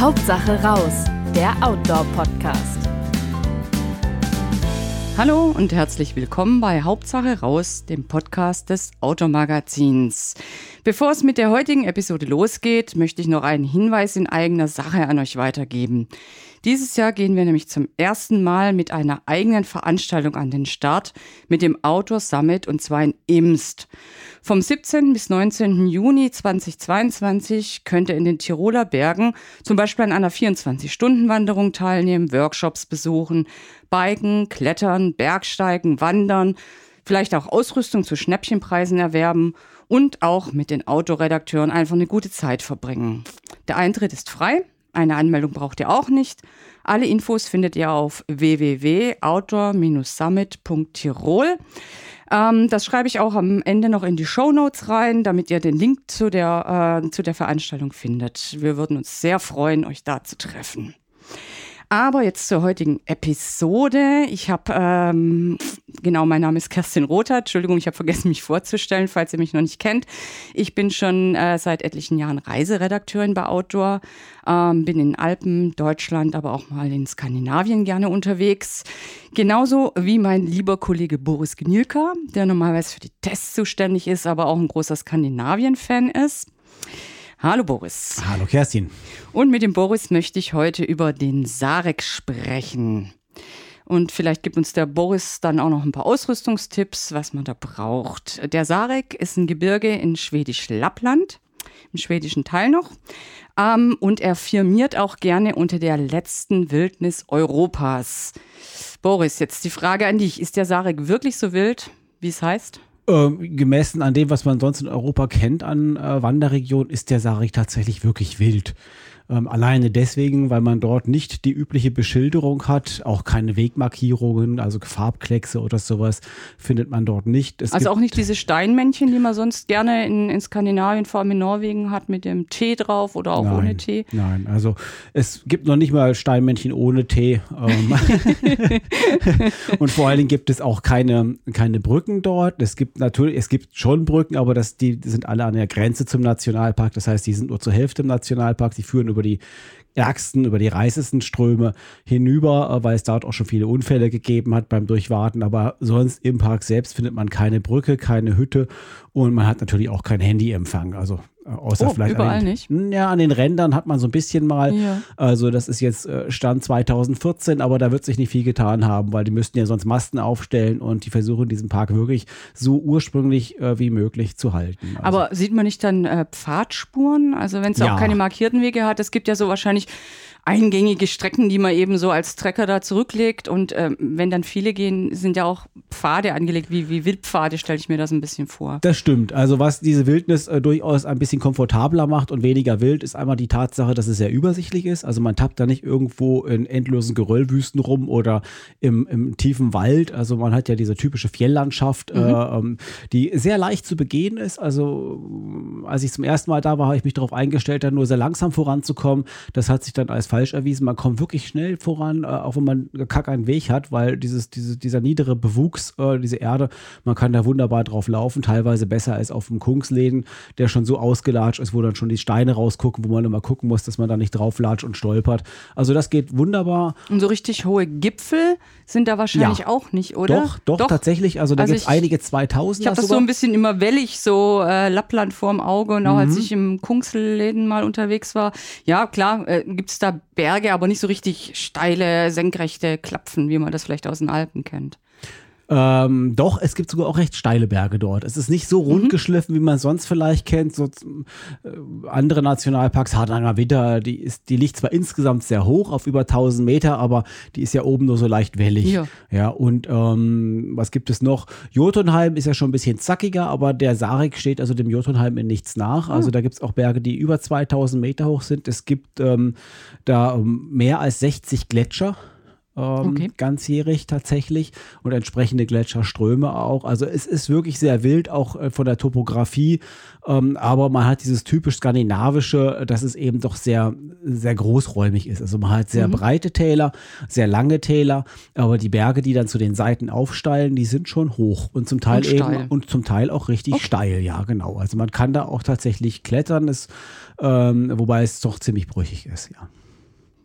Hauptsache raus, der Outdoor-Podcast. Hallo und herzlich willkommen bei Hauptsache raus, dem Podcast des Outdoor-Magazins. Bevor es mit der heutigen Episode losgeht, möchte ich noch einen Hinweis in eigener Sache an euch weitergeben. Dieses Jahr gehen wir nämlich zum ersten Mal mit einer eigenen Veranstaltung an den Start mit dem Outdoor Summit und zwar in Imst. Vom 17. bis 19. Juni 2022 könnt ihr in den Tiroler Bergen zum Beispiel an einer 24-Stunden-Wanderung teilnehmen, Workshops besuchen, biken, klettern, Bergsteigen, wandern, vielleicht auch Ausrüstung zu Schnäppchenpreisen erwerben und auch mit den Autoredakteuren einfach eine gute Zeit verbringen. Der Eintritt ist frei eine Anmeldung braucht ihr auch nicht. Alle Infos findet ihr auf www.outdoor-summit.tirol. Ähm, das schreibe ich auch am Ende noch in die Show Notes rein, damit ihr den Link zu der, äh, zu der Veranstaltung findet. Wir würden uns sehr freuen, euch da zu treffen. Aber jetzt zur heutigen Episode. Ich habe, ähm, genau, mein Name ist Kerstin Rother. Entschuldigung, ich habe vergessen, mich vorzustellen, falls ihr mich noch nicht kennt. Ich bin schon äh, seit etlichen Jahren Reiseredakteurin bei Outdoor, ähm, bin in Alpen, Deutschland, aber auch mal in Skandinavien gerne unterwegs. Genauso wie mein lieber Kollege Boris Gnilka, der normalerweise für die Tests zuständig ist, aber auch ein großer Skandinavien-Fan ist. Hallo Boris. Hallo Kerstin. Und mit dem Boris möchte ich heute über den Sarek sprechen. Und vielleicht gibt uns der Boris dann auch noch ein paar Ausrüstungstipps, was man da braucht. Der Sarek ist ein Gebirge in Schwedisch-Lappland, im schwedischen Teil noch. Ähm, und er firmiert auch gerne unter der letzten Wildnis Europas. Boris, jetzt die Frage an dich. Ist der Sarek wirklich so wild, wie es heißt? Ähm, gemessen an dem, was man sonst in Europa kennt an äh, Wanderregionen, ist der Sarich tatsächlich wirklich wild. Ähm, alleine deswegen, weil man dort nicht die übliche Beschilderung hat, auch keine Wegmarkierungen, also Farbkleckse oder sowas findet man dort nicht. Es also auch nicht diese Steinmännchen, die man sonst gerne in, in Skandinavien, vor allem in Norwegen hat, mit dem Tee drauf oder auch nein, ohne Tee? Nein, also es gibt noch nicht mal Steinmännchen ohne Tee. Ähm. Und vor allen Dingen gibt es auch keine, keine Brücken dort. Es gibt natürlich, es gibt schon Brücken, aber das, die sind alle an der Grenze zum Nationalpark. Das heißt, die sind nur zur Hälfte im Nationalpark. Die führen über über die ärgsten, über die reißesten Ströme hinüber, äh, weil es dort auch schon viele Unfälle gegeben hat beim Durchwarten. Aber sonst im Park selbst findet man keine Brücke, keine Hütte und man hat natürlich auch kein Handyempfang. Also Außer oh, vielleicht überall den, nicht. Ja, an den Rändern hat man so ein bisschen mal. Ja. Also das ist jetzt äh, Stand 2014, aber da wird sich nicht viel getan haben, weil die müssten ja sonst Masten aufstellen und die versuchen diesen Park wirklich so ursprünglich äh, wie möglich zu halten. Also, aber sieht man nicht dann äh, Pfadspuren? Also wenn es ja. auch keine markierten Wege hat, es gibt ja so wahrscheinlich eingängige Strecken, die man eben so als Trecker da zurücklegt. Und äh, wenn dann viele gehen, sind ja auch Pfade angelegt, wie, wie Wildpfade, stelle ich mir das ein bisschen vor. Das stimmt. Also was diese Wildnis äh, durchaus ein bisschen komfortabler macht und weniger wild, ist einmal die Tatsache, dass es sehr übersichtlich ist. Also man tappt da nicht irgendwo in endlosen Geröllwüsten rum oder im, im tiefen Wald. Also man hat ja diese typische Fjelllandschaft, mhm. äh, ähm, die sehr leicht zu begehen ist. Also als ich zum ersten Mal da war, habe ich mich darauf eingestellt, dann nur sehr langsam voranzukommen. Das hat sich dann als falsch erwiesen. Man kommt wirklich schnell voran, äh, auch wenn man kack einen Weg hat, weil dieses, dieses, dieser niedere Bewuchs, äh, diese Erde, man kann da wunderbar drauf laufen, teilweise besser als auf dem Kungsläden, der schon so ausgelatscht ist, wo dann schon die Steine rausgucken, wo man immer gucken muss, dass man da nicht drauf latscht und stolpert. Also das geht wunderbar. Und so richtig hohe Gipfel sind da wahrscheinlich ja. auch nicht, oder? Doch, doch, doch. tatsächlich. Also da also gibt es einige 2000. Ich habe das so ein bisschen immer wellig, so äh, Lappland vorm Auge und auch mhm. als ich im Kungsläden mal unterwegs war. Ja, klar, äh, gibt es da Berge, aber nicht so richtig steile, senkrechte Klapfen, wie man das vielleicht aus den Alpen kennt. Ähm, doch, es gibt sogar auch recht steile Berge dort. Es ist nicht so rund mhm. geschliffen, wie man sonst vielleicht kennt. So, äh, andere Nationalparks, Hardanger Witter, die, ist, die liegt zwar insgesamt sehr hoch, auf über 1000 Meter, aber die ist ja oben nur so leicht wellig. Ja. ja und ähm, was gibt es noch? Jotunheim ist ja schon ein bisschen zackiger, aber der Sarek steht also dem Jotunheim in nichts nach. Mhm. Also da gibt es auch Berge, die über 2000 Meter hoch sind. Es gibt ähm, da ähm, mehr als 60 Gletscher ähm, okay. ganzjährig tatsächlich und entsprechende Gletscherströme auch. Also es ist wirklich sehr wild, auch äh, von der Topografie, ähm, aber man hat dieses typisch skandinavische, dass es eben doch sehr, sehr großräumig ist. Also man hat sehr mhm. breite Täler, sehr lange Täler, aber die Berge, die dann zu den Seiten aufsteilen, die sind schon hoch und zum Teil und eben und zum Teil auch richtig okay. steil, ja genau. Also man kann da auch tatsächlich klettern, ist, ähm, wobei es doch ziemlich brüchig ist, ja.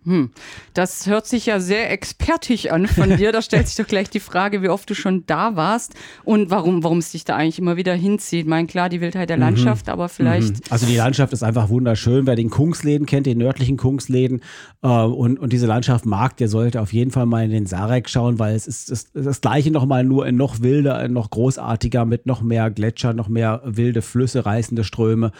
Hm. Das hört sich ja sehr expertig an von dir. Da stellt sich doch gleich die Frage, wie oft du schon da warst und warum, warum es dich da eigentlich immer wieder hinzieht. Ich meine, klar, die Wildheit der mhm. Landschaft, mhm. aber vielleicht. Mhm. Also die Landschaft ist einfach wunderschön. Wer den Kungsläden kennt, den nördlichen Kungsläden äh, und, und diese Landschaft mag, der sollte auf jeden Fall mal in den Sarek schauen, weil es ist das, das gleiche nochmal nur in noch wilder, noch großartiger, mit noch mehr Gletscher, noch mehr wilde Flüsse, reißende Ströme.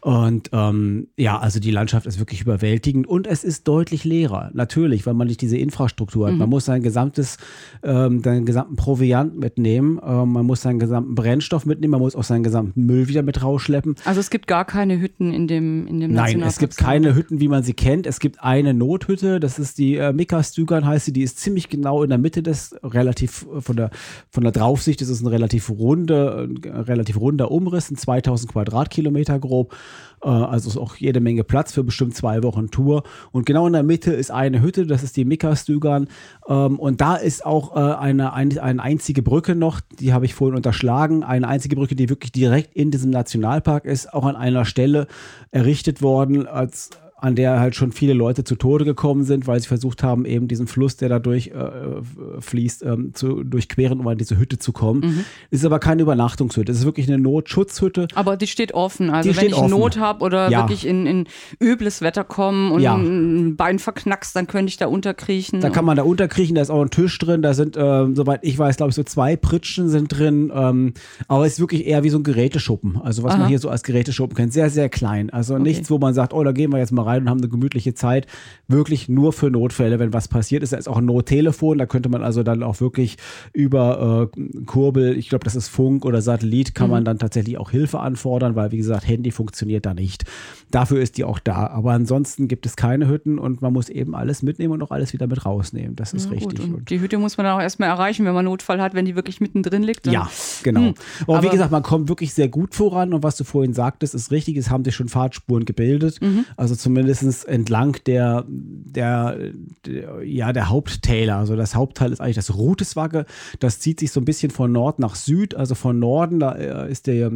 Und ähm, ja, also die Landschaft ist wirklich überwältigend und es ist deutlich leerer. Natürlich, weil man nicht diese Infrastruktur hat. Mhm. Man muss sein gesamtes, ähm, seinen gesamten Proviant mitnehmen, ähm, man muss seinen gesamten Brennstoff mitnehmen, man muss auch seinen gesamten Müll wieder mit rausschleppen. Also es gibt gar keine Hütten in dem, in dem Nein, es gibt keine Hütten, wie man sie kennt. Es gibt eine Nothütte, das ist die äh, Mikastügern heißt sie, die ist ziemlich genau in der Mitte des, relativ äh, von der, von der Draufsicht, das ist ein relativ runde, ein relativ runder Umriss, ein 2000 Quadratkilometer grob. Äh, also ist auch jede Menge Platz für bestimmt zwei Wochen Tour. Und genau in der Mitte ist eine Hütte, das ist die Mikastügern. Ähm, und da ist auch äh, eine, eine, eine einzige Brücke noch, die habe ich vorhin unterschlagen. Eine einzige Brücke, die wirklich direkt in diesem Nationalpark ist, auch an einer Stelle errichtet worden als an der halt schon viele Leute zu Tode gekommen sind, weil sie versucht haben, eben diesen Fluss, der dadurch äh, fließt, ähm, zu durchqueren, um an diese Hütte zu kommen. Mhm. Ist aber keine Übernachtungshütte. Es ist wirklich eine Notschutzhütte. Aber die steht offen. Also die wenn ich offen. Not habe oder ja. wirklich in, in, übles Wetter komme und ja. ein Bein verknackst, dann könnte ich da unterkriechen. Da kann man da unterkriechen, da ist auch ein Tisch drin, da sind, äh, soweit ich weiß, glaube ich, so zwei Pritschen sind drin. Ähm, aber es ist wirklich eher wie so ein Geräteschuppen. Also was Aha. man hier so als Geräteschuppen kennt. Sehr, sehr klein. Also okay. nichts, wo man sagt, oh, da gehen wir jetzt mal rein rein und haben eine gemütliche Zeit. Wirklich nur für Notfälle, wenn was passiert ist. Da ist auch ein Nottelefon, da könnte man also dann auch wirklich über äh, Kurbel, ich glaube, das ist Funk oder Satellit, kann mhm. man dann tatsächlich auch Hilfe anfordern, weil wie gesagt, Handy funktioniert da nicht. Dafür ist die auch da. Aber ansonsten gibt es keine Hütten und man muss eben alles mitnehmen und auch alles wieder mit rausnehmen. Das ist ja, richtig. Und, und die Hütte muss man dann auch erstmal erreichen, wenn man Notfall hat, wenn die wirklich mittendrin liegt. Ja, genau. Hm. Aber, Aber wie gesagt, man kommt wirklich sehr gut voran und was du vorhin sagtest, ist richtig. Es haben sich schon Fahrtspuren gebildet. Mhm. Also zumindest zumindest entlang der, der, der, ja, der Haupttäler. Also das Hauptteil ist eigentlich das Ruteswagge. Das zieht sich so ein bisschen von Nord nach Süd. Also von Norden, da äh, ist der,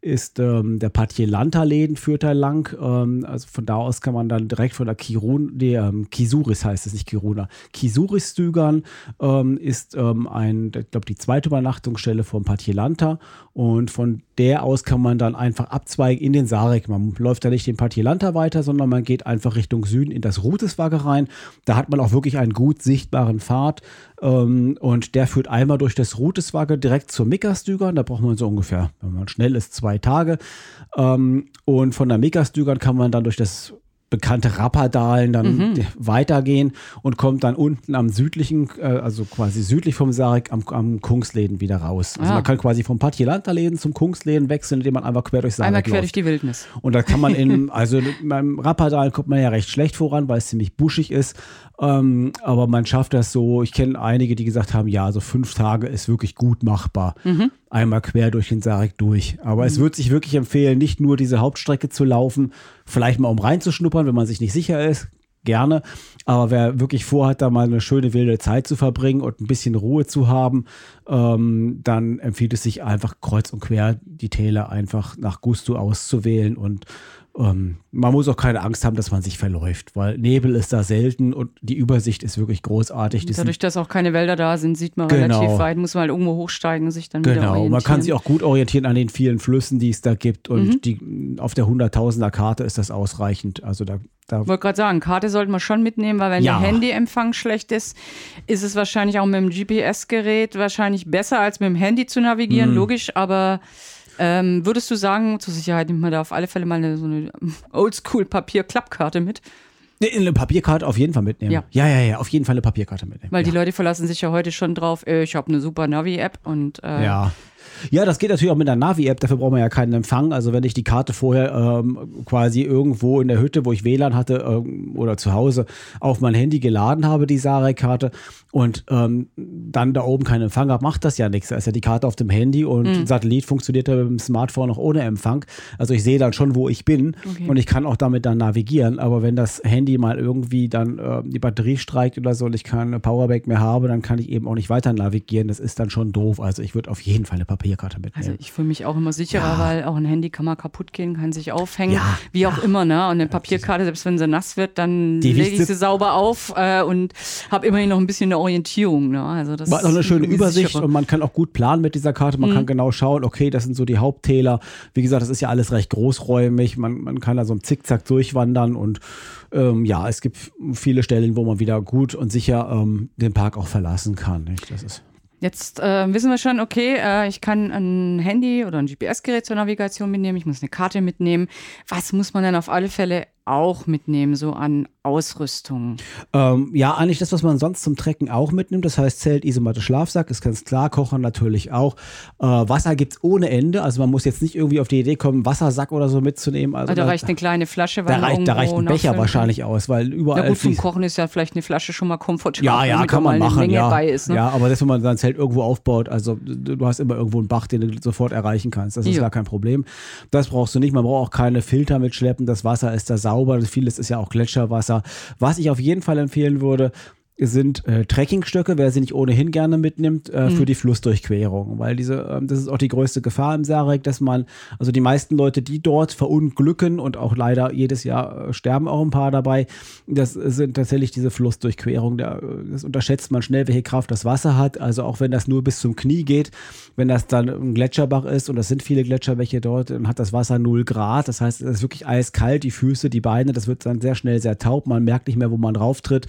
ist, ähm, der Patjelanta-Läden führt da lang. Ähm, also von da aus kann man dann direkt von der Kirun, der ähm, Kisuris heißt es, nicht Kiruna. Kisuris-Stügern ähm, ist ähm, ein, ich glaube, die zweite Übernachtungsstelle vom Patjelanta. Und von der aus kann man dann einfach abzweigen in den Sarek. Man läuft da nicht den Patjelanta weiter, sondern man geht einfach Richtung Süden in das Ruteswagge rein. Da hat man auch wirklich einen gut sichtbaren Pfad ähm, und der führt einmal durch das Ruteswagge direkt zur Mikastügern. Da braucht man so ungefähr, wenn man schnell ist, zwei Tage. Ähm, und von der Mikastügern kann man dann durch das bekannte Rappadalen dann mhm. weitergehen und kommt dann unten am südlichen, äh, also quasi südlich vom Sarek am, am Kungsläden wieder raus. Also ja. man kann quasi vom Patjelanter-Läden zum Kungsläden wechseln, indem man einfach quer durch Sarek Einmal quer läuft. durch die Wildnis. Und da kann man in, also beim Rappadal kommt man ja recht schlecht voran, weil es ziemlich buschig ist. Ähm, aber man schafft das so, ich kenne einige, die gesagt haben, ja, so fünf Tage ist wirklich gut machbar. Mhm. Einmal quer durch den Sarek durch. Aber mhm. es wird sich wirklich empfehlen, nicht nur diese Hauptstrecke zu laufen, vielleicht mal um reinzuschnuppern, wenn man sich nicht sicher ist, gerne. Aber wer wirklich vorhat, da mal eine schöne wilde Zeit zu verbringen und ein bisschen Ruhe zu haben, ähm, dann empfiehlt es sich einfach kreuz und quer die Täler einfach nach Gusto auszuwählen und ähm, man muss auch keine Angst haben, dass man sich verläuft, weil Nebel ist da selten und die Übersicht ist wirklich großartig. Die Dadurch, dass auch keine Wälder da sind, sieht man genau. relativ weit, muss man halt irgendwo hochsteigen und sich dann genau. wieder orientieren. Genau, man kann sich auch gut orientieren an den vielen Flüssen, die es da gibt und mhm. die, auf der 100.000er Karte ist das ausreichend. Also da ich wollte gerade sagen, Karte sollte man schon mitnehmen, weil wenn ja. der Handyempfang schlecht ist, ist es wahrscheinlich auch mit dem GPS-Gerät wahrscheinlich besser als mit dem Handy zu navigieren, mhm. logisch, aber ähm, würdest du sagen, zur Sicherheit nimmt man da auf alle Fälle mal eine, so eine Oldschool-Papier-Klappkarte mit? Eine Papierkarte auf jeden Fall mitnehmen. Ja. ja, ja, ja, auf jeden Fall eine Papierkarte mitnehmen. Weil ja. die Leute verlassen sich ja heute schon drauf, äh, ich habe eine super Navi-App und äh, ja. Ja, das geht natürlich auch mit der Navi-App, dafür braucht man ja keinen Empfang. Also wenn ich die Karte vorher ähm, quasi irgendwo in der Hütte, wo ich WLAN hatte ähm, oder zu Hause auf mein Handy geladen habe, die Sarek-Karte und ähm, dann da oben keinen Empfang habe, macht das ja nichts. Da ist ja die Karte auf dem Handy und mhm. Satellit funktioniert ja mit dem Smartphone noch ohne Empfang. Also ich sehe dann schon, wo ich bin okay. und ich kann auch damit dann navigieren. Aber wenn das Handy mal irgendwie dann äh, die Batterie streikt oder so und ich keine Powerbank mehr habe, dann kann ich eben auch nicht weiter navigieren. Das ist dann schon doof. Also ich würde auf jeden Fall eine Papierkarte mitnehmen. Also ich fühle mich auch immer sicherer, Ja. weil auch ein Handy kann mal kaputt gehen, kann sich aufhängen, Ja, wie auch immer. Ne? Und eine Papierkarte, selbst wenn sie nass wird, dann lege ich sie sauber auf äh, und habe immerhin noch ein bisschen eine Orientierung. Ne? Also das War noch eine schöne Übersicht sicherer. und man kann auch gut planen mit dieser Karte. Man kann genau schauen, okay, das sind so die Haupttäler. Wie gesagt, das ist ja alles recht großräumig. Man, man kann da so im Zickzack durchwandern und ähm, ja, es gibt viele Stellen, wo man wieder gut und sicher ähm, den Park auch verlassen kann. Nicht? Das ist Jetzt äh, wissen wir schon, okay, äh, ich kann ein Handy oder ein GPS-Gerät zur Navigation mitnehmen, ich muss eine Karte mitnehmen. Was muss man denn auf alle Fälle auch mitnehmen, so an Ausrüstung? Ähm, ja, eigentlich das, was man sonst zum Trecken auch mitnimmt. Das heißt Zelt, Isomatte, Schlafsack, ist ganz klar. Kochen natürlich auch. Äh, Wasser gibt's ohne Ende. Also man muss jetzt nicht irgendwie auf die Idee kommen, Wassersack oder so mitzunehmen. Also Also da reicht eine kleine Flasche, weil da, reicht, da reicht ein Becher wahrscheinlich aus, weil überall Ja gut, zum Kochen ist ja vielleicht eine Flasche schon mal komfortabel. Ja, ja, kann man machen. Menge Ja. bei ist. Ne? ja, aber das, wenn man sein Zelt irgendwo aufbaut, also du, du hast immer irgendwo einen Bach, den du sofort erreichen kannst. Das ist Ja. gar kein Problem. Das brauchst du nicht. Man braucht auch keine Filter mitschleppen. Das Wasser ist da sauber. Vieles ist ja auch Gletscherwasser. Was ich auf jeden Fall empfehlen würde, sind äh, Trekkingstöcke, wer sie nicht ohnehin gerne mitnimmt, äh, Mhm. für die Flussdurchquerung. Weil diese, ähm, das ist auch die größte Gefahr im Sarek, dass man, also die meisten Leute, die dort verunglücken und auch leider jedes Jahr äh, sterben auch ein paar dabei, das sind tatsächlich diese Flussdurchquerungen. Da, äh, das unterschätzt man schnell, welche Kraft das Wasser hat. Also auch wenn das nur bis zum Knie geht, wenn das dann ein Gletscherbach ist und das sind viele Gletscherbäche dort, dann hat das Wasser 0 Grad. Das heißt, es ist wirklich eiskalt, die Füße, die Beine, das wird dann sehr schnell sehr taub. Man merkt nicht mehr, wo man drauf tritt.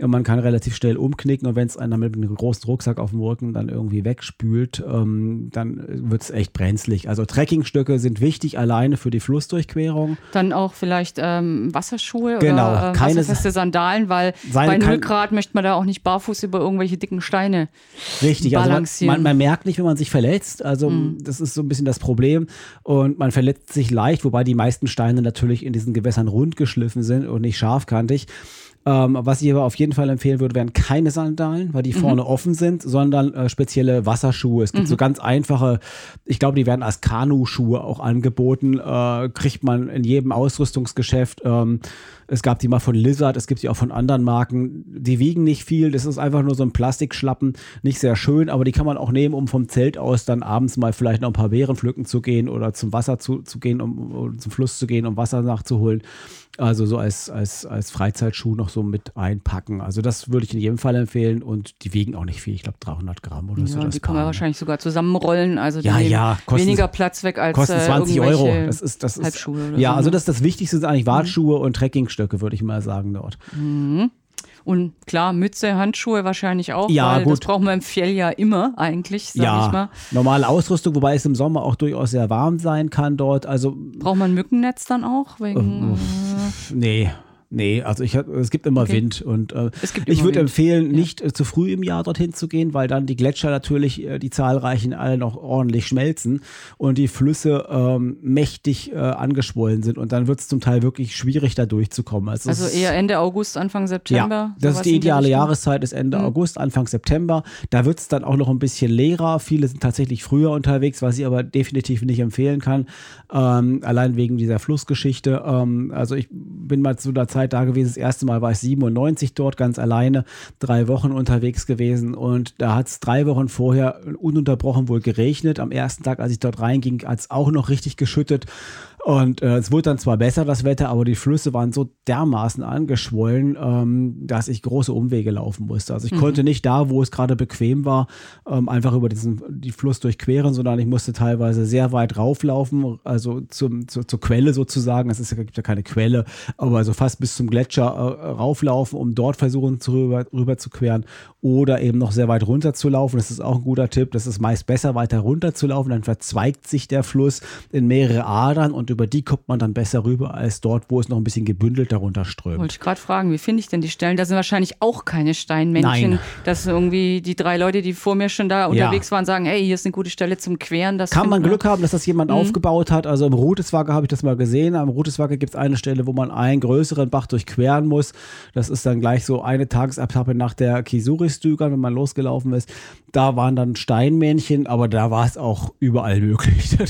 Man kann relativ schnell umknicken und wenn es einer mit einem großen Rucksack auf dem Rücken dann irgendwie wegspült, ähm, dann wird es echt brenzlig. Also Trekkingstöcke sind wichtig alleine für die Flussdurchquerung. Dann auch vielleicht ähm, Wasserschuhe Genau, oder äh, keine- wasserfeste Sandalen, weil bei 0 kann- Grad möchte man da auch nicht barfuß über irgendwelche dicken Steine. Richtig, also man, man, man merkt nicht, wenn man sich verletzt. Also das ist so ein bisschen das Problem. Und man verletzt sich leicht, wobei die meisten Steine natürlich in diesen Gewässern rund geschliffen sind und nicht scharfkantig. Ähm, was ich aber auf jeden Fall empfehlen würde, wären keine Sandalen, weil die vorne offen sind, sondern äh, spezielle Wasserschuhe. Es gibt so ganz einfache, ich glaube, die werden als Kanuschuhe auch angeboten, äh, kriegt man in jedem Ausrüstungsgeschäft. Ähm, es gab die mal von Lizard, es gibt die auch von anderen Marken. Die wiegen nicht viel, das ist einfach nur so ein Plastikschlappen, nicht sehr schön, aber die kann man auch nehmen, um vom Zelt aus dann abends mal vielleicht noch ein paar Beeren pflücken zu gehen oder zum Wasser zu, zu gehen, um, um zum Fluss zu gehen, um Wasser nachzuholen. Also so als, als, als Freizeitschuh noch so mit einpacken. Also das würde ich in jedem Fall empfehlen und die wiegen auch nicht viel. Ich glaube 300 Gramm oder so. Ja, das die kann man Paar, ne? wahrscheinlich sogar zusammenrollen. Also die Ja, ja, kosten- weniger Platz weg als Kosten äh, 20 Euro. irgendwelche Das ist, das ist, Halbschuhe oder ja, so, also ne? das, das Wichtigste sind eigentlich Wartschuhe und Trekkingstöcke, würde ich mal sagen dort. Und klar, Mütze, Handschuhe wahrscheinlich auch, Ja, weil gut. das brauchen wir im Fjell ja immer eigentlich, sag ich mal. Ja, normale Ausrüstung, wobei es im Sommer auch durchaus sehr warm sein kann dort. Also, Braucht man Mückennetz dann auch? Wegen, nee. Nee, also ich hab, es gibt immer Okay. Wind und äh, ich würde empfehlen, nicht äh, zu früh im Jahr dorthin zu gehen, weil dann die Gletscher natürlich, äh, die zahlreichen, alle noch ordentlich schmelzen und die Flüsse ähm, mächtig äh, angeschwollen sind und dann wird es zum Teil wirklich schwierig, da durchzukommen. Also, also eher Ende August, Anfang September. ja, das ist die ideale. Jahreszeit, ist Ende Mhm. August, Anfang September. Da wird es dann auch noch ein bisschen leerer. Viele sind tatsächlich früher unterwegs, was ich aber definitiv nicht empfehlen kann. Ähm, allein wegen dieser Flussgeschichte. Ähm, also ich bin mal zu der Zeit da gewesen. Das erste Mal war ich 97 dort, ganz alleine, drei Wochen unterwegs gewesen. Und da hat es drei Wochen vorher ununterbrochen wohl geregnet. Am ersten Tag, als ich dort reinging, hat es auch noch richtig geschüttet. Und äh, es wurde dann zwar besser, das Wetter, aber die Flüsse waren so dermaßen angeschwollen, ähm, dass ich große Umwege laufen musste. Also ich konnte nicht da, wo es gerade bequem war, ähm, einfach über diesen die Fluss durchqueren, sondern ich musste teilweise sehr weit rauflaufen, also zum, zur, zur Quelle sozusagen. Es ist gibt ja keine Quelle, aber also fast bis zum Gletscher äh, rauflaufen, um dort versuchen, zu rüber, rüber zu queren oder eben noch sehr weit runter zu laufen. Das ist auch ein guter Tipp. Das ist meist besser, weiter runter zu laufen. Dann verzweigt sich der Fluss in mehrere Adern und über die kommt man dann besser rüber als dort, wo es noch ein bisschen gebündelt darunter strömt. Wollte ich gerade fragen, wie finde ich denn die Stellen? Da sind wahrscheinlich auch keine Steinmännchen, Nein. dass irgendwie die drei Leute, die vor mir schon da unterwegs waren, sagen, hey, hier ist eine gute Stelle zum Queren. Das Kann man. Glück haben, dass das jemand aufgebaut hat. Also im Ruteswacke habe ich das mal gesehen. Am Ruteswacke gibt es eine Stelle, wo man einen größeren Bach durchqueren muss. Das ist dann gleich so eine Tagesetappe nach der Hügelstügern, wenn man losgelaufen ist. Da waren dann Steinmännchen, aber da war es auch überall möglich. da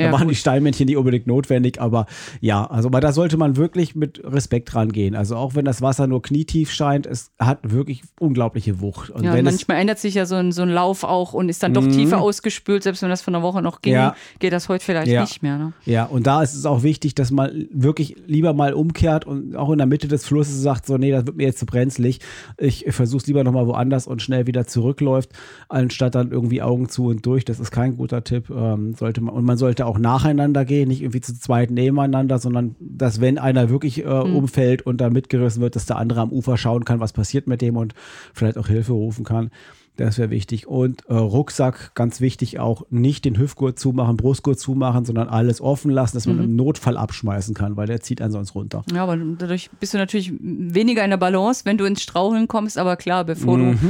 Ja, waren gut. die Steinmännchen nicht unbedingt notwendig, aber ja, also aber da sollte man wirklich mit Respekt rangehen. Also auch wenn das Wasser nur knietief scheint, es hat wirklich unglaubliche Wucht. Und Ja, manchmal ändert sich ja so ein, so ein Lauf auch und ist dann doch tiefer ausgespült, selbst wenn das von einer Woche noch ging, Ja. geht das heute vielleicht Ja. nicht mehr. Ne? ja, und da ist es auch wichtig, dass man wirklich lieber mal umkehrt und auch in der Mitte des Flusses sagt, so, nee, das wird mir jetzt zu brenzlig. Ich versuche es lieber nochmal woanders und schnell wieder zurückläuft, anstatt dann irgendwie Augen zu und durch. Das ist kein guter Tipp. Ähm, sollte man, und man sollte auch nacheinander gehen, nicht irgendwie zu zweit nebeneinander, sondern dass, wenn einer wirklich äh, umfällt und da mitgerissen wird, dass der andere am Ufer schauen kann, was passiert mit dem und vielleicht auch Hilfe rufen kann. Das wäre wichtig. Und äh, Rucksack, ganz wichtig auch, nicht den Hüftgurt zumachen, Brustgurt zumachen, sondern alles offen lassen, dass man im Notfall abschmeißen kann, weil der zieht einen sonst runter. Ja, aber dadurch bist du natürlich weniger in der Balance, wenn du ins Straucheln kommst. Aber klar, bevor Mhm. du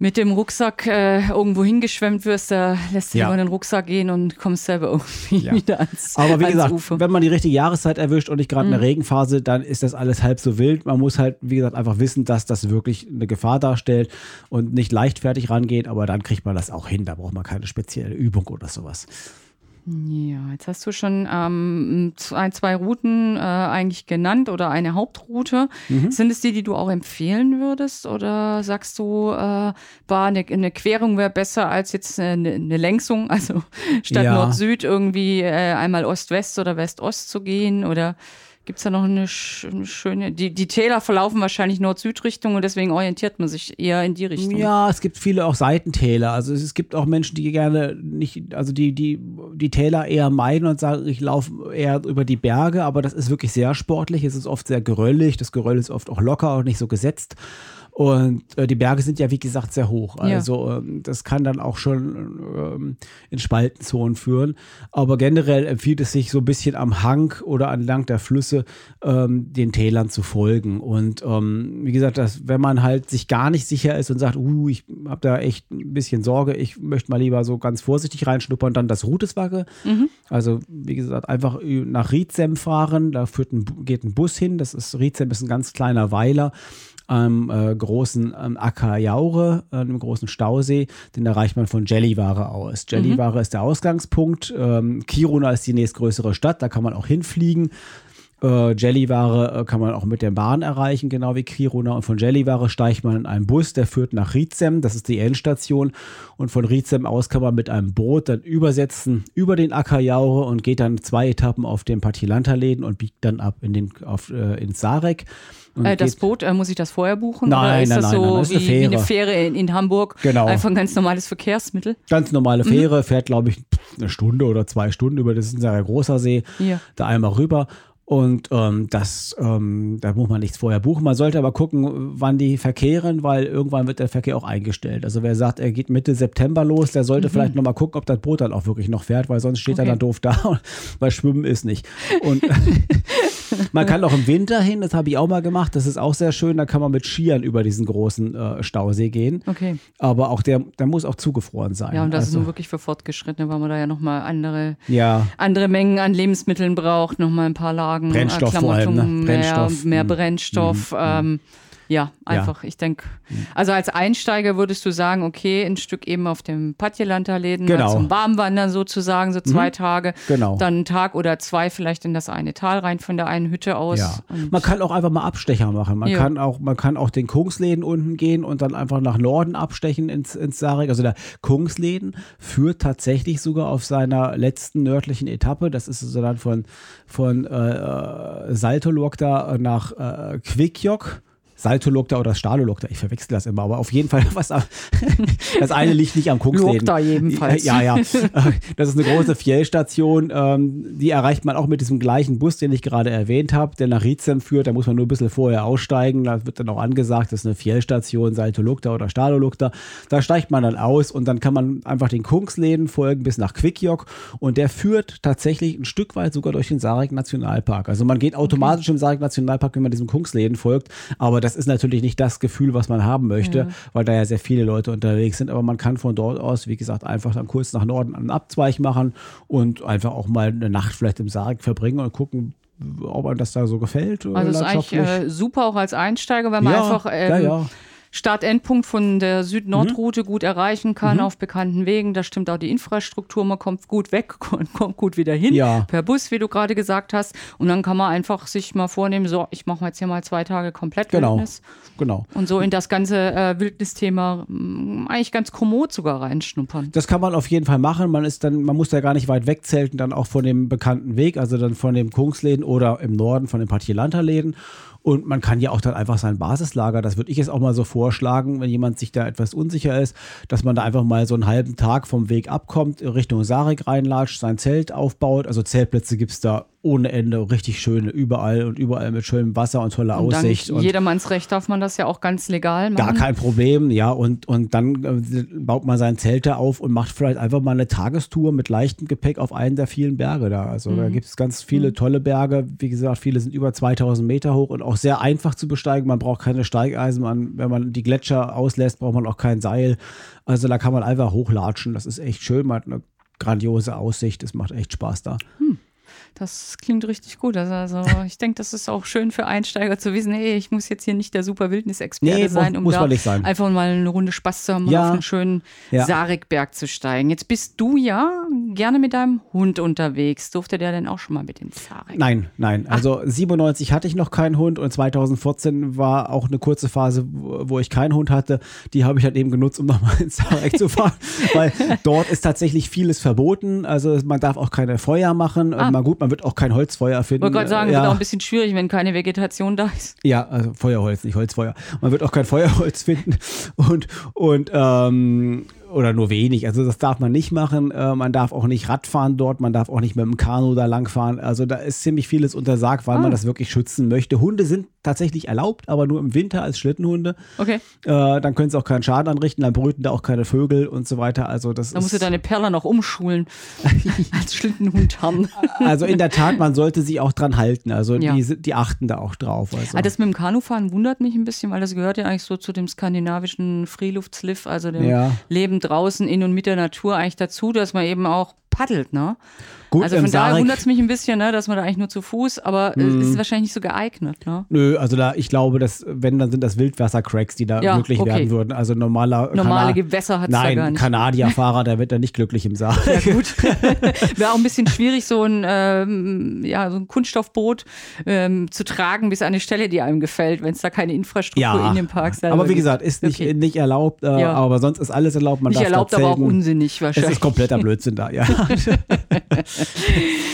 mit dem Rucksack äh, irgendwo hingeschwemmt wirst, da lässt du Ja. den Rucksack gehen und kommst selber irgendwie Ja. wieder ans, Aber wie ans gesagt, Ufer. wenn man die richtige Jahreszeit erwischt und nicht gerade eine Regenphase, dann ist das alles halb so wild. Man muss halt, wie gesagt, einfach wissen, dass das wirklich eine Gefahr darstellt und nicht leichtfertig rangehen, aber dann kriegt man das auch hin. Da braucht man keine spezielle Übung oder sowas. Ja, jetzt hast du schon ähm, zwei, zwei Routen äh, eigentlich genannt oder eine Hauptroute. Mhm. Sind es die, die du auch empfehlen würdest? Oder sagst du, äh, war eine, eine Querung wäre besser als jetzt eine, eine Längsung? Also statt Ja. Nord-Süd irgendwie äh, einmal Ost-West oder West-Ost zu gehen? Oder gibt es da noch eine, eine schöne. Die, die Täler verlaufen wahrscheinlich Nord-Süd-Richtung und deswegen orientiert man sich eher in die Richtung. Ja, es gibt viele auch Seitentäler. Also es gibt auch Menschen, die gerne nicht, also die, die, die Täler eher meiden und sagen, ich laufe eher über die Berge, aber das ist wirklich sehr sportlich. Es ist oft sehr geröllig. Das Geröll ist oft auch locker und nicht so gesetzt. Und äh, die Berge sind ja, wie gesagt, sehr hoch. Ja. Also ähm, das kann dann auch schon ähm, in Spaltenzonen führen. Aber generell empfiehlt es sich so ein bisschen am Hang oder entlang der Flüsse ähm, den Tälern zu folgen. Und ähm, wie gesagt, dass, wenn man halt sich gar nicht sicher ist und sagt, uh, ich habe da echt ein bisschen Sorge, ich möchte mal lieber so ganz vorsichtig reinschnuppern, dann das Ruteswacke. Also wie gesagt, einfach nach Rietzem fahren, da führt ein, geht ein Bus hin. Das ist Rietzem ist ein ganz kleiner Weiler am äh, großen ähm, Acker Jaure, äh, einem großen Stausee, den erreicht man von Jellyware aus. Jellyware ist der Ausgangspunkt. Ähm, Kiruna ist die nächstgrößere Stadt, da kann man auch hinfliegen. Äh, Jellyware äh, kann man auch mit der Bahn erreichen, genau wie Kiruna. Und von Jellyware steigt man in einen Bus, der führt nach Rietzem, das ist die Endstation. Und von Rietzem aus kann man mit einem Boot dann übersetzen über den Acker Jaure und geht dann zwei Etappen auf den Patilanta-Läden und biegt dann ab in den, auf, äh, ins Sarek. Äh, das Boot, äh, muss ich das vorher buchen? Nein, oder ist nein, das nein, so nein, das ist eine wie, wie eine Fähre. In, in Hamburg? Genau. Einfach ein ganz normales Verkehrsmittel. Ganz normale Mhm. Fähre, fährt, glaube ich, eine Stunde oder zwei Stunden über, das ist ein sehr großer See, Ja. da einmal rüber. Und ähm, das, ähm, da muss man nichts vorher buchen. Man sollte aber gucken, wann die verkehren, weil irgendwann wird der Verkehr auch eingestellt. Also wer sagt, er geht Mitte September los, der sollte vielleicht nochmal gucken, ob das Boot dann auch wirklich noch fährt, weil sonst steht er Mhm. Okay. dann doof da, weil Schwimmen ist nicht. Und man kann auch im Winter hin, das habe ich auch mal gemacht, das ist auch sehr schön, da kann man mit Skiern über diesen großen äh, Stausee gehen. Okay. Aber auch der, der muss auch zugefroren sein. Ja, und das ist Also- nun wirklich für Fortgeschrittene, weil man da ja nochmal andere, Ja, andere Mengen an Lebensmitteln braucht, nochmal ein paar Lagen, Brennstoff äh, vor allem, ne? Brennstoff. mehr, mehr Mhm. Brennstoff. Ähm, ja, einfach, ich denke, also als Einsteiger würdest du sagen, okay, ein Stück eben auf dem Patjelanta-Läden Genau. zum Warmwandern sozusagen, so zwei Tage. genau. Dann einen Tag oder zwei vielleicht in das eine Tal rein von der einen Hütte aus. Ja. Man kann auch einfach mal Abstecher machen. Man Ja. kann auch, man kann auch den Kungsläden unten gehen und dann einfach nach Norden abstechen ins, ins Sarek. Also der Kungsläden führt tatsächlich sogar auf seiner letzten nördlichen Etappe. Das ist so dann von, von äh, Saltolokta nach äh, Quickjok. Saltolokta oder Stalolokta, ich verwechsel das immer, aber auf jeden Fall was. Das eine liegt nicht am Kungsläden. Lokta jedenfalls. Ja, ja. Das ist eine große Fjellstation. Ähm, die erreicht man auch mit diesem gleichen Bus, den ich gerade erwähnt habe, der nach Rietzem führt. Da muss man nur ein bisschen vorher aussteigen. Da wird dann auch angesagt, das ist eine Fjellstation, Saltolukta oder Stadolukta. Da steigt man dann aus und dann kann man einfach den Kungsläden folgen bis nach Quickjok. Und der führt tatsächlich ein Stück weit sogar durch den Sarek Nationalpark. Also man geht automatisch im Sarek Nationalpark, wenn man diesem Kungsläden folgt. Aber das ist natürlich nicht das Gefühl, was man haben möchte, Ja. weil da ja sehr viele Leute unterwegs sind. Aber man kann von dort aus, wie gesagt, einfach dann kurz nach Norden einen Abzweig machen und einfach auch mal eine Nacht vielleicht im Sarg verbringen und gucken, ob einem das da so gefällt. äh, Also ist eigentlich äh, super auch als Einsteiger, weil man ja, einfach ähm, ja, ja. Start-Endpunkt von der Süd-Nord-Route gut erreichen kann auf bekannten Wegen. Da stimmt auch die Infrastruktur. Man kommt gut weg und kommt gut wieder hin. Ja. Per Bus, wie du gerade gesagt hast. Und dann kann man einfach sich mal vornehmen, so, ich mache jetzt hier mal zwei Tage komplett Genau. Wildnis. Genau. Und so in das ganze äh, Wildnisthema mh, eigentlich ganz kommod sogar reinschnuppern. Das kann man auf jeden Fall machen. Man ist dann, man muss da gar nicht weit wegzelten, dann auch von dem bekannten Weg, also dann von dem Kungsläden oder im Norden von den Partielanterläden. Und man kann ja auch dann einfach sein Basislager, das würde ich jetzt auch mal so vorschlagen, wenn jemand sich da etwas unsicher ist, dass man da einfach mal so einen halben Tag vom Weg abkommt, Richtung Sarek reinlatscht, sein Zelt aufbaut. Also Zeltplätze gibt es da ohne Ende, richtig schöne, überall und überall mit schönem Wasser und toller Und Aussicht. dank Und jedermanns Recht darf man das ja auch ganz legal machen. Gar kein Problem, ja. Und, und dann äh, baut man sein Zelt da auf und macht vielleicht einfach mal eine Tagestour mit leichtem Gepäck auf einen der vielen Berge da. Also da gibt es ganz viele tolle Berge. Wie gesagt, viele sind über 2000 Meter hoch und auch sehr einfach zu besteigen. Man braucht keine Steigeisen. Man, wenn man die Gletscher auslässt, braucht man auch kein Seil. Also da kann man einfach hochlatschen. Das ist echt schön. Man hat eine grandiose Aussicht. Es macht echt Spaß da. Das klingt richtig gut. Also, also ich denke, das ist auch schön für Einsteiger zu wissen, hey, ich muss jetzt hier nicht der super Wildnisexperte Nee, sein, um muss da sein. einfach mal eine Runde Spaß zu haben, Ja. auf einen schönen Ja. Sarekberg zu steigen. Jetzt bist du ja gerne mit deinem Hund unterwegs. Durfte der denn auch schon mal mit den Sarek? Nein, nein. Also 97 hatte ich noch keinen Hund und 2014 war auch eine kurze Phase, wo ich keinen Hund hatte. Die habe ich halt eben genutzt, um nochmal ins Sarek zu fahren, weil dort ist tatsächlich vieles verboten. Also man darf auch keine Feuer machen. Ah. Mal gut, man wird auch kein Holzfeuer finden. Ich wollte gerade sagen, ja. wird auch ein bisschen schwierig, wenn keine Vegetation da ist. Ja, also Feuerholz, nicht Holzfeuer. Man wird auch kein Feuerholz finden und, und ähm, oder nur wenig. Also das darf man nicht machen. Äh, man darf auch nicht Radfahren dort, man darf auch nicht mit dem Kanu da langfahren. Also da ist ziemlich vieles untersagt, weil Ah. man das wirklich schützen möchte. Hunde sind tatsächlich erlaubt, aber nur im Winter als Schlittenhunde. Okay, Äh, dann können sie auch keinen Schaden anrichten, dann brüten da auch keine Vögel und so weiter. Also das dann musst du deine Perler noch umschulen als Schlittenhund haben. also in der Tat, man sollte sich auch dran halten. Also Ja. die, die achten da auch drauf. Also. Ah, das mit dem Kanufahren wundert mich ein bisschen, weil das gehört ja eigentlich so zu dem skandinavischen Freeluftsliff, also dem Ja. Leben draußen in und mit der Natur eigentlich dazu, dass man eben auch paddelt, ne? Gut, also von daher wundert es mich ein bisschen, ne, dass man da eigentlich nur zu Fuß, aber es Mhm. ist wahrscheinlich nicht so geeignet, ne? Nö, also da, ich glaube, dass, wenn, dann sind das Wildwasser-Cracks, die da Ja, glücklich okay. werden würden. Also normaler Normale Kana- Gewässer hat's da Nein, gar nicht. Kanadierfahrer, der wird da nicht glücklich im Saal. Ja gut. Wäre auch ein bisschen schwierig, so ein, ähm, ja, so ein Kunststoffboot ähm, zu tragen bis an eine Stelle, die einem gefällt, wenn es da keine Infrastruktur in dem Park selber aber wie gesagt, ist nicht, Okay. nicht erlaubt, äh, Ja. aber sonst ist alles erlaubt. Man Nicht darf erlaubt, da aber auch unsinnig Es wahrscheinlich. ist kompletter Blödsinn da, ja.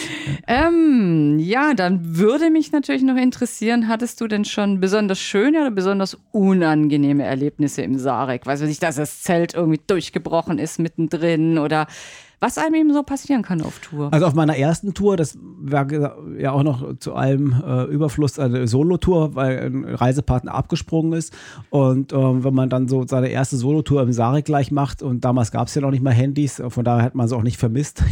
Ähm, ja, dann würde mich natürlich noch interessieren, hattest du denn schon besonders schöne oder besonders unangenehme Erlebnisse im Sarek? Weiß ich, dass das Zelt irgendwie durchgebrochen ist mittendrin oder was einem eben so passieren kann auf Tour. Also auf meiner ersten Tour, das war ja auch noch zu allem äh, Überfluss eine Solo-Tour, weil ein Reisepartner abgesprungen ist. Und ähm, wenn man dann so seine erste Solo-Tour im Sarek gleich macht, und damals gab es ja noch nicht mal Handys, von daher hat man sie auch nicht vermisst.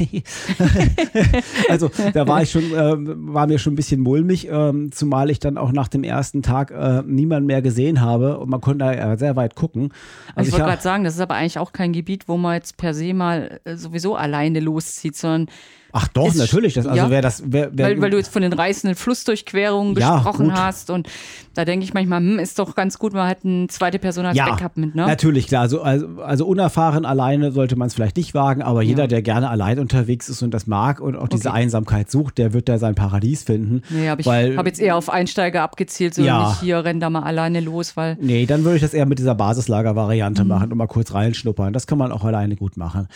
also da war ich schon, äh, war mir schon ein bisschen mulmig, ähm, zumal ich dann auch nach dem ersten Tag äh, niemanden mehr gesehen habe und man konnte da ja sehr weit gucken. Also ich wollte hab- gerade sagen, das ist aber eigentlich auch kein Gebiet, wo man jetzt per se mal äh, sowieso alleine loszieht, sondern Ach doch, natürlich. Das, also ja. wer das, wer, wer, weil, weil du jetzt von den reißenden Flussdurchquerungen Ja, gesprochen gut. hast und da denke ich manchmal, hm, ist doch ganz gut, man hat eine zweite Person als Backup mit, ne? Natürlich, klar. Also, also, also unerfahren alleine sollte man es vielleicht nicht wagen, aber jeder, der gerne allein unterwegs ist und das mag und auch diese Okay. Einsamkeit sucht, der wird da sein Paradies finden. Nee, aber ich habe jetzt eher auf Einsteiger abgezielt, so Ja. nicht hier, renn da mal alleine los, weil Nee, dann würde ich das eher mit dieser Mhm. Basislager-Variante machen und mal kurz reinschnuppern. Das kann man auch alleine gut machen.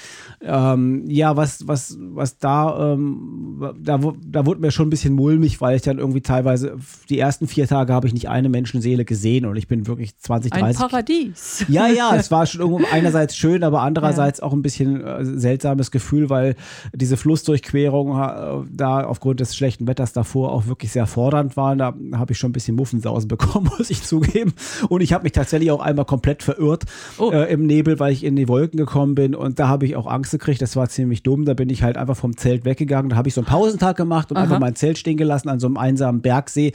Ähm, ja, was, was, was da, ähm, da, da wurde mir schon ein bisschen mulmig, weil ich dann irgendwie teilweise, die ersten vier Tage habe ich nicht eine Menschenseele gesehen und ich bin wirklich 20, ein 30 Paradies. Ja, ja, es war schon irgendwo einerseits schön, aber andererseits auch ein bisschen äh, seltsames Gefühl, weil diese Flussdurchquerungen äh, da aufgrund des schlechten Wetters davor auch wirklich sehr fordernd waren. Da habe ich schon ein bisschen Muffensausen bekommen, muss ich zugeben. Und ich habe mich tatsächlich auch einmal komplett verirrt Oh. äh, im Nebel, weil ich in die Wolken gekommen bin. Und da habe ich auch Angst gekriegt. Das war ziemlich dumm. Da bin ich halt einfach vom Zelt weggegangen. Da habe ich so einen Pausentag gemacht und Aha. einfach mein Zelt stehen gelassen an so einem einsamen Bergsee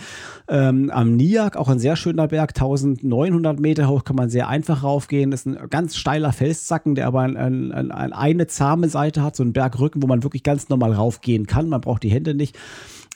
ähm, am Niak. Auch ein sehr schöner Berg, 1900 Meter hoch, kann man sehr einfach raufgehen. Das ist ein ganz steiler Felszacken, der aber ein, ein, ein, eine zahme Seite hat, so einen Bergrücken, wo man wirklich ganz normal raufgehen kann. Man braucht die Hände nicht.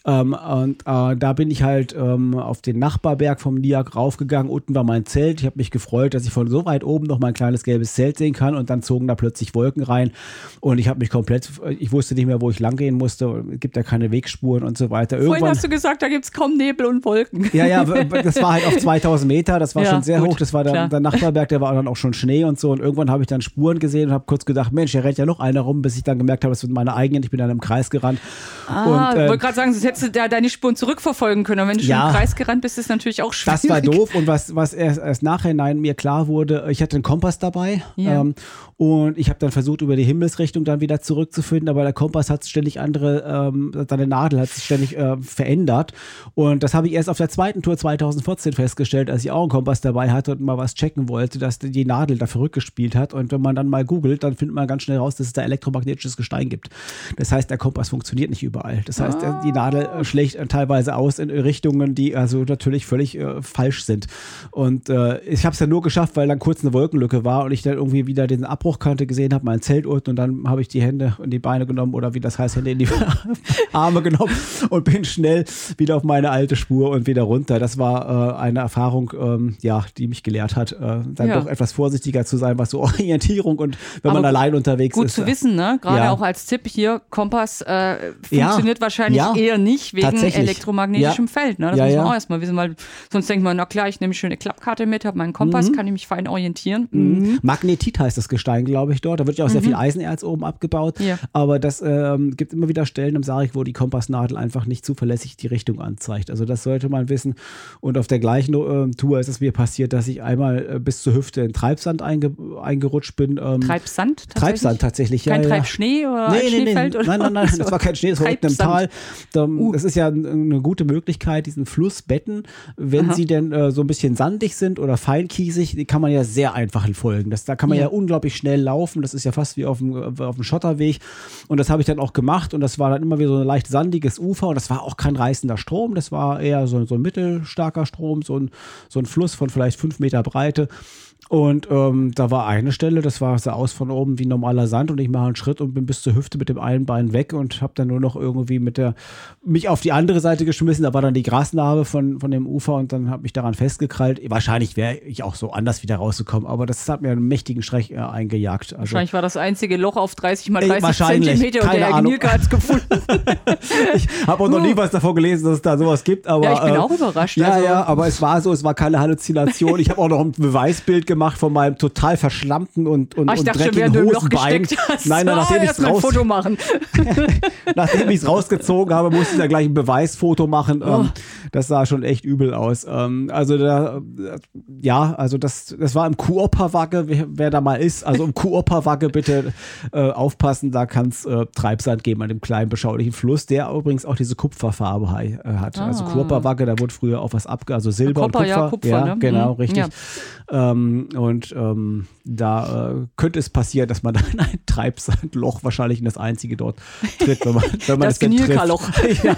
Ähm, und äh, da bin ich halt ähm, auf den Nachbarberg vom Niag raufgegangen. Unten war mein Zelt. Ich habe mich gefreut, dass ich von so weit oben noch mein kleines gelbes Zelt sehen kann. Und dann zogen da plötzlich Wolken rein. Und ich habe mich komplett, ich wusste nicht mehr, wo ich lang gehen musste. Es gibt ja keine Wegspuren und so weiter. Irgendwann, Vorhin hast du gesagt, da gibt es kaum Nebel und Wolken. Ja, ja, das war halt auf 2000 Meter. Das war ja, schon sehr gut, hoch. Das war der, der, Nachbarberg, der war dann auch schon Schnee und so. Und irgendwann habe ich dann Spuren gesehen und habe kurz gedacht, Mensch, hier rennt ja noch einer rum, bis ich dann gemerkt habe, das sind meine eigenen. Ich bin dann im Kreis gerannt. Ah, und, äh, ich wollte gerade sagen, sonst hättest du da deine Spuren zurückverfolgen können. Und wenn du ja, schon im Kreis gerannt bist, ist es natürlich auch schwierig. Das war doof. Und was, was erst, erst nachhinein mir klar wurde, ich hatte einen Kompass dabei. Ja. Ähm, und ich habe dann versucht, über die Himmelsrichtung dann wieder zurückzufinden, aber der Kompass hat ständig andere, ähm, seine Nadel hat sich ständig äh, verändert. Und das habe ich erst auf der zweiten Tour 2014 festgestellt, als ich auch einen Kompass dabei hatte und mal was checken wollte, dass die Nadel da verrückt gespielt hat. Und wenn man dann mal googelt, dann findet man ganz schnell raus, dass es da elektromagnetisches Gestein gibt. Das heißt, der Kompass funktioniert nicht überall. Das heißt, ah. die Nadel äh, schlägt teilweise aus in Richtungen, die also natürlich völlig äh, falsch sind. Und äh, ich habe es ja nur geschafft, weil dann kurz eine Wolkenlücke war und ich dann irgendwie wieder den Abbruchkante gesehen habe, mein Zelt unten und dann habe ich die Hände in die Beine genommen oder wie das heißt, Hände in die Arme genommen und bin schnell wieder auf meine alte Spur und wieder runter. Das war äh, eine Erfahrung, ähm, ja, die mich gelehrt hat, äh, dann ja. doch etwas vorsichtiger zu sein, was so Orientierung und wenn Aber man allein unterwegs gut ist. Gut zu wissen, ne? Gerade ja. auch als Tipp hier, Kompass äh, funktioniert ja. wahrscheinlich eher nicht wegen elektromagnetischem Feld. Ne? Das muss man auch erstmal wissen, weil sonst denkt man, na klar, ich nehme eine schöne Klappkarte mit, habe meinen Kompass, mhm. kann ich mich fein orientieren. Mhm. Magnetit heißt das Gestein, glaube ich, dort. Da wird ja auch sehr mhm. viel Eisenerz oben abgebaut. Aber das ähm, gibt immer wieder Stellen im Sarg, wo die Kompassnadel einfach nicht zuverlässig die Richtung anzeigt. Also das sollte man wissen. Und auf der gleichen äh, Tour ist es mir passiert, dass ich einmal äh, bis zur Hüfte in Treibsand einge eingerutscht bin. Ähm, Treibsand? Tatsächlich? Treibsand tatsächlich, ja. Kein Treibschnee oder nee, nee, Schneefeld? Nee, Nein, nein, nein, das war kein Schnee, das war unten im Tal. Uh. Das ist ja eine gute Möglichkeit, diesen Flussbetten, wenn Aha. sie denn äh, so ein bisschen sandig sind oder feinkiesig, die kann man ja sehr einfach folgen. Das, da kann man ja. ja unglaublich schnell laufen. Das ist ja fast wie auf dem, auf dem Schotterweg. Und das habe ich dann auch gemacht und das war dann immer wieder so ein leicht sandiges Ufer und das war auch kein reißender Strom. Das war eher so, so ein mittelstarker Strom, so ein, so ein Fluss von vielleicht fünf Meter Breite. Und ähm, da war eine Stelle, das war sah aus von oben wie normaler Sand und ich mache einen Schritt und bin bis zur Hüfte mit dem einen Bein weg und habe dann nur noch irgendwie mit der mich auf die andere Seite geschmissen. Da war dann die Grasnarbe von, von dem Ufer und dann habe mich daran festgekrallt. Wahrscheinlich wäre ich auch so anders wieder rausgekommen, aber das hat mir einen mächtigen Schreck äh, eingejagt. Also, wahrscheinlich war das einzige Loch auf 30 mal 30 Zentimeter und der Gnilke hat es gefunden. ich habe auch noch nie was davon gelesen, dass es da sowas gibt. Aber, ja, ich bin äh, auch überrascht. Ja, also. ja, aber es war so, es war keine Halluzination. Ich habe auch noch ein Beweisbild gemacht gemacht von meinem total verschlammten und, und, Ach, ich und dachte dreckigen schon, Hosenbein. Nein, nein, nachdem oh, ich es raus Foto machen. nachdem ich es rausgezogen habe, musste ich da gleich ein Beweisfoto machen. Oh. Ähm, das sah schon echt übel aus. Ähm, also da, ja, also das, das war im Kuoperwacke, wer, wer da mal ist. Also im Kuoperwacke bitte äh, aufpassen, da kann es äh, Treibsand geben an dem kleinen beschaulichen Fluss, der übrigens auch diese Kupferfarbe äh, hat. Also ah. Also Kuoperwacke, da wurde früher auch was abge, also Silber Kupfer, und Kupfer. Ja, Kupfer, ja ne? genau, mhm. richtig. Ja. Ähm, und ähm, da äh, könnte es passieren, dass man da in ein Treibsandloch wahrscheinlich in das einzige dort tritt, wenn man, wenn man das, das Genilka-Loch. ja.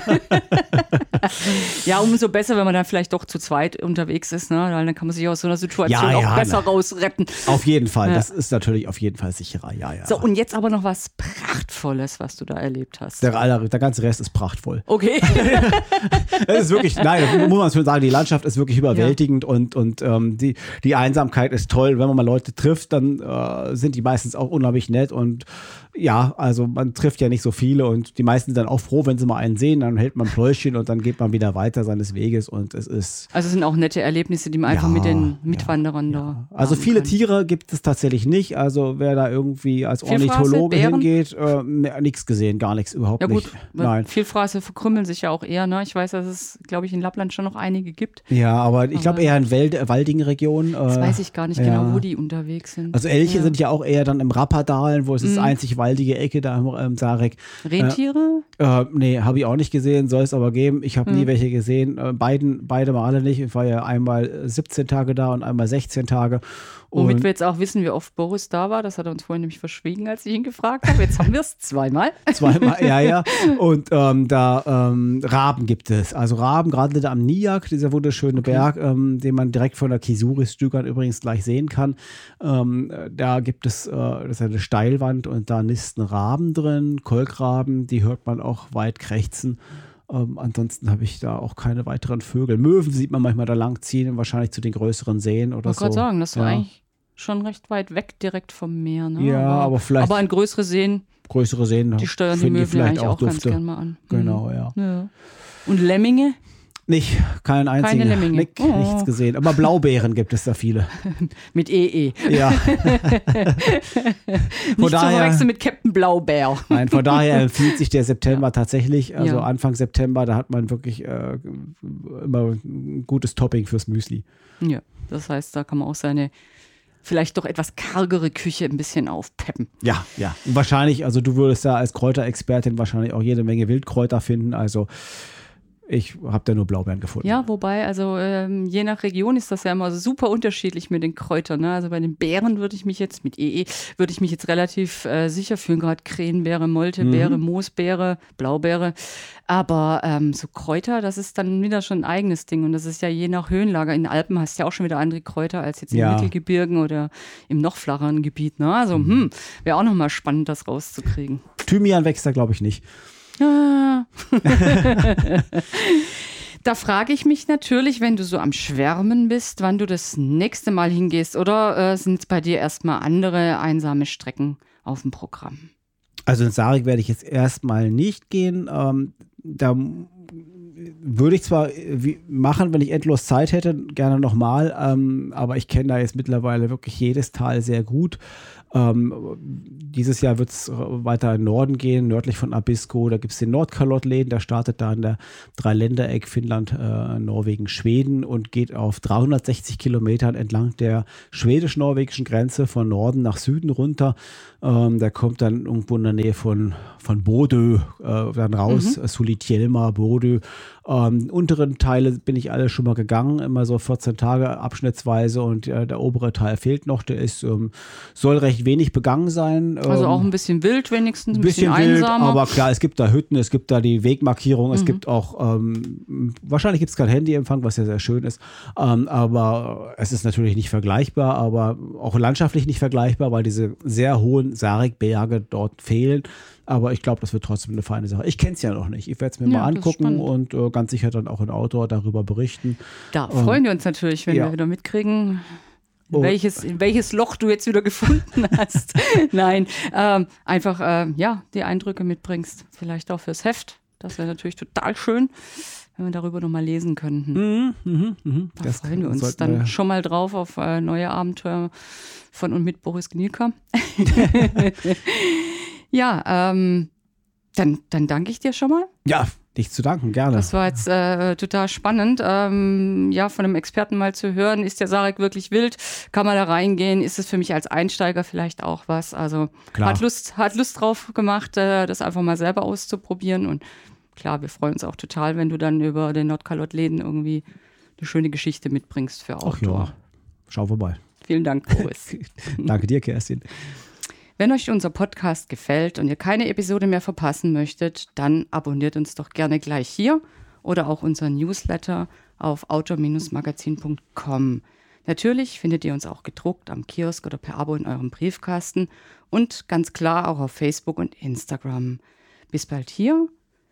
ja, umso besser, wenn man dann vielleicht doch zu zweit unterwegs ist. Ne? Dann kann man sich aus so einer Situation ja, ja, auch besser na. rausretten. Auf jeden Fall. Das ist natürlich auf jeden Fall sicherer. Ja, ja. So, und jetzt aber noch was Prachtvolles, was du da erlebt hast. Der, der ganze Rest ist prachtvoll. Okay. es ist wirklich, nein, muss man schon sagen, die Landschaft ist wirklich überwältigend und, und ähm, die, die Einsamkeit ist toll. Wenn man mal Leute trifft, dann äh, sind die meistens auch unglaublich nett und ja, also man trifft ja nicht so viele und die meisten sind dann auch froh, wenn sie mal einen sehen, dann hält man ein Pläuschen und dann geht man wieder weiter seines Weges und es ist. Also es sind auch nette Erlebnisse, die man ja, einfach mit den Mitwanderern ja, da. Also viele kann. Tiere gibt es tatsächlich nicht. Also wer da irgendwie als Ornithologe hingeht, äh, nichts gesehen, gar nichts, überhaupt ja, gut, nicht. Nein. Vielfraße verkrümmeln sich ja auch eher, ne? Ich weiß, dass es, glaube ich, in Lappland schon noch einige gibt. Ja, aber ich glaube eher in Wald, waldigen Regionen. Äh, das weiß ich gar nicht genau, wo die unterwegs sind. Also Elche sind ja auch eher dann im Rappadalen, wo es mhm. ist einzig waldige Ecke da im ähm, Sarek. Rentiere? Äh, äh, nee, habe ich auch nicht gesehen, soll es aber geben. Ich habe mhm. nie welche gesehen. Äh, beiden, beide Male nicht. Ich war ja einmal 17 Tage da und einmal 16 Tage. Womit wir jetzt auch wissen, wie oft Boris da war. Das hat er uns vorhin nämlich verschwiegen, als ich ihn gefragt habe. Jetzt haben wir es zweimal. zweimal, ja, ja. Und ähm, da ähm, Raben gibt es. Also Raben, gerade da am Niak, dieser wunderschöne okay. Berg, ähm, den man direkt von der Kisuris-Stückern übrigens gleich sehen kann. Ähm, da gibt es, äh, das ist eine Steilwand und da nisten Raben drin, Kolkraben, die hört man auch weit krächzen. Ähm, ansonsten habe ich da auch keine weiteren Vögel. Möwen sieht man manchmal da langziehen, wahrscheinlich zu den größeren Seen oder Ich so. wollte gerade sagen, das war Ja. eigentlich schon recht weit weg direkt vom Meer. Ne? Ja, aber vielleicht- Aber an größere Seen, Größere Seen die steuern die Möwen vielleicht eigentlich auch auch ganz Dufte. gern mal an. Mhm. Genau, ja. Ja. Und Lemminge? Nicht, keinen einzigen. Lemminge. Nick, Oh. Nichts gesehen. Aber Blaubeeren gibt es da viele. Mit EE. Ja. Nicht zu daher- verwechseln mit Captain Blaubeer. Nein, von daher empfiehlt sich der September tatsächlich. Also Ja. Anfang September, da hat man wirklich äh, immer ein gutes Topping fürs Müsli. Ja, das heißt, da kann man auch seine vielleicht doch etwas kargere Küche ein bisschen aufpeppen. Ja, ja. Und wahrscheinlich, also du würdest da als Kräuterexpertin wahrscheinlich auch jede Menge Wildkräuter finden. Also ich habe da nur Blaubeeren gefunden. Ja, wobei, also ähm, je nach Region ist das ja immer super unterschiedlich mit den Kräutern. Ne? Also bei den Beeren würde ich mich jetzt mit EE, würde ich mich jetzt relativ äh, sicher fühlen, gerade Krähenbeere, Moltebeere, Moosbeere, Blaubeere. Aber ähm, so Kräuter, das ist dann wieder schon ein eigenes Ding. Und das ist ja je nach Höhenlager. In den Alpen hast du ja auch schon wieder andere Kräuter als jetzt in Ja. Mittelgebirgen oder im noch flacheren Gebiet. Ne? Also, hm, wäre auch nochmal spannend, das rauszukriegen. Thymian wächst da, glaube ich, nicht. Ah. da frage ich mich natürlich, wenn du so am Schwärmen bist, wann du das nächste Mal hingehst. Oder äh, sind es bei dir erstmal andere einsame Strecken auf dem Programm? Also in Sarik werde ich jetzt erstmal nicht gehen. Ähm, da würde ich zwar äh, machen, wenn ich endlos Zeit hätte, gerne nochmal, ähm, aber ich kenne da jetzt mittlerweile wirklich jedes Tal sehr gut. Ähm, dieses Jahr wird es weiter in den Norden gehen, nördlich von Abisko. Da gibt es den Nordkalottläden, der startet da in der Dreiländereck Finnland, äh, Norwegen, Schweden und geht auf 360 Kilometern entlang der schwedisch-norwegischen Grenze von Norden nach Süden runter. Ähm, der kommt dann irgendwo in der Nähe von, von Bodø äh, dann raus, mhm. Sulitjelma, Bodø. Ähm, unteren Teile bin ich alle schon mal gegangen, immer so 14 Tage abschnittsweise und äh, der obere Teil fehlt noch. Der ist, ähm, soll recht wenig begangen sein. Also Ähm, auch ein bisschen wild wenigstens, ein bisschen, bisschen, wild, einsamer. aber klar, es gibt da Hütten, es gibt da die Wegmarkierung, Mhm. es gibt auch, ähm, wahrscheinlich gibt es kein Handyempfang, was ja sehr schön ist, ähm, aber es ist natürlich nicht vergleichbar, aber auch landschaftlich nicht vergleichbar, weil diese sehr hohen Sarikberge dort fehlen. Aber ich glaube, das wird trotzdem eine feine Sache. Ich kenne es ja noch nicht. Ich werde es mir Ja, mal das angucken und äh, ganz sicher dann auch in Outdoor darüber berichten. da freuen wir uns natürlich, wenn ja. wir wieder mitkriegen, Oh. welches, in welches Loch du jetzt wieder gefunden hast. Nein, ähm, einfach ähm, ja, die Eindrücke mitbringst. Vielleicht auch fürs Heft. Das wäre natürlich total schön, wenn wir darüber nochmal lesen könnten. Mhm, mhm, mhm. Da freuen wir uns dann wir- schon mal drauf auf äh, neue Abenteuer von und mit Boris Gnielka. ja, ähm, dann, dann danke ich dir schon mal. Ja, nicht zu danken, gerne. Das war jetzt äh, total spannend. Ähm, ja, von einem Experten mal zu hören, ist der Sarek wirklich wild? Kann man da reingehen? Ist es für mich als Einsteiger vielleicht auch was? Also Klar. hat Lust, hat Lust drauf gemacht, äh, das einfach mal selber auszuprobieren. Und klar, wir freuen uns auch total, wenn du dann über den Nordkalott-Läden irgendwie eine schöne Geschichte mitbringst für Ach Outdoor. ja, schau vorbei. Vielen Dank, Boris. Danke dir, Kerstin. Wenn euch unser Podcast gefällt und ihr keine Episode mehr verpassen möchtet, dann abonniert uns doch gerne gleich hier oder auch unseren Newsletter auf outdoor-magazin.com. Natürlich findet ihr uns auch gedruckt am Kiosk oder per Abo in eurem Briefkasten und ganz klar auch auf Facebook und Instagram. Bis bald hier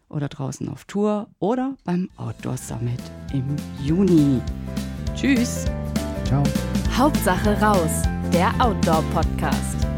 oder draußen auf Tour oder beim Outdoor Summit im Juni. Tschüss! Ciao. Hauptsache raus, der Outdoor-Podcast.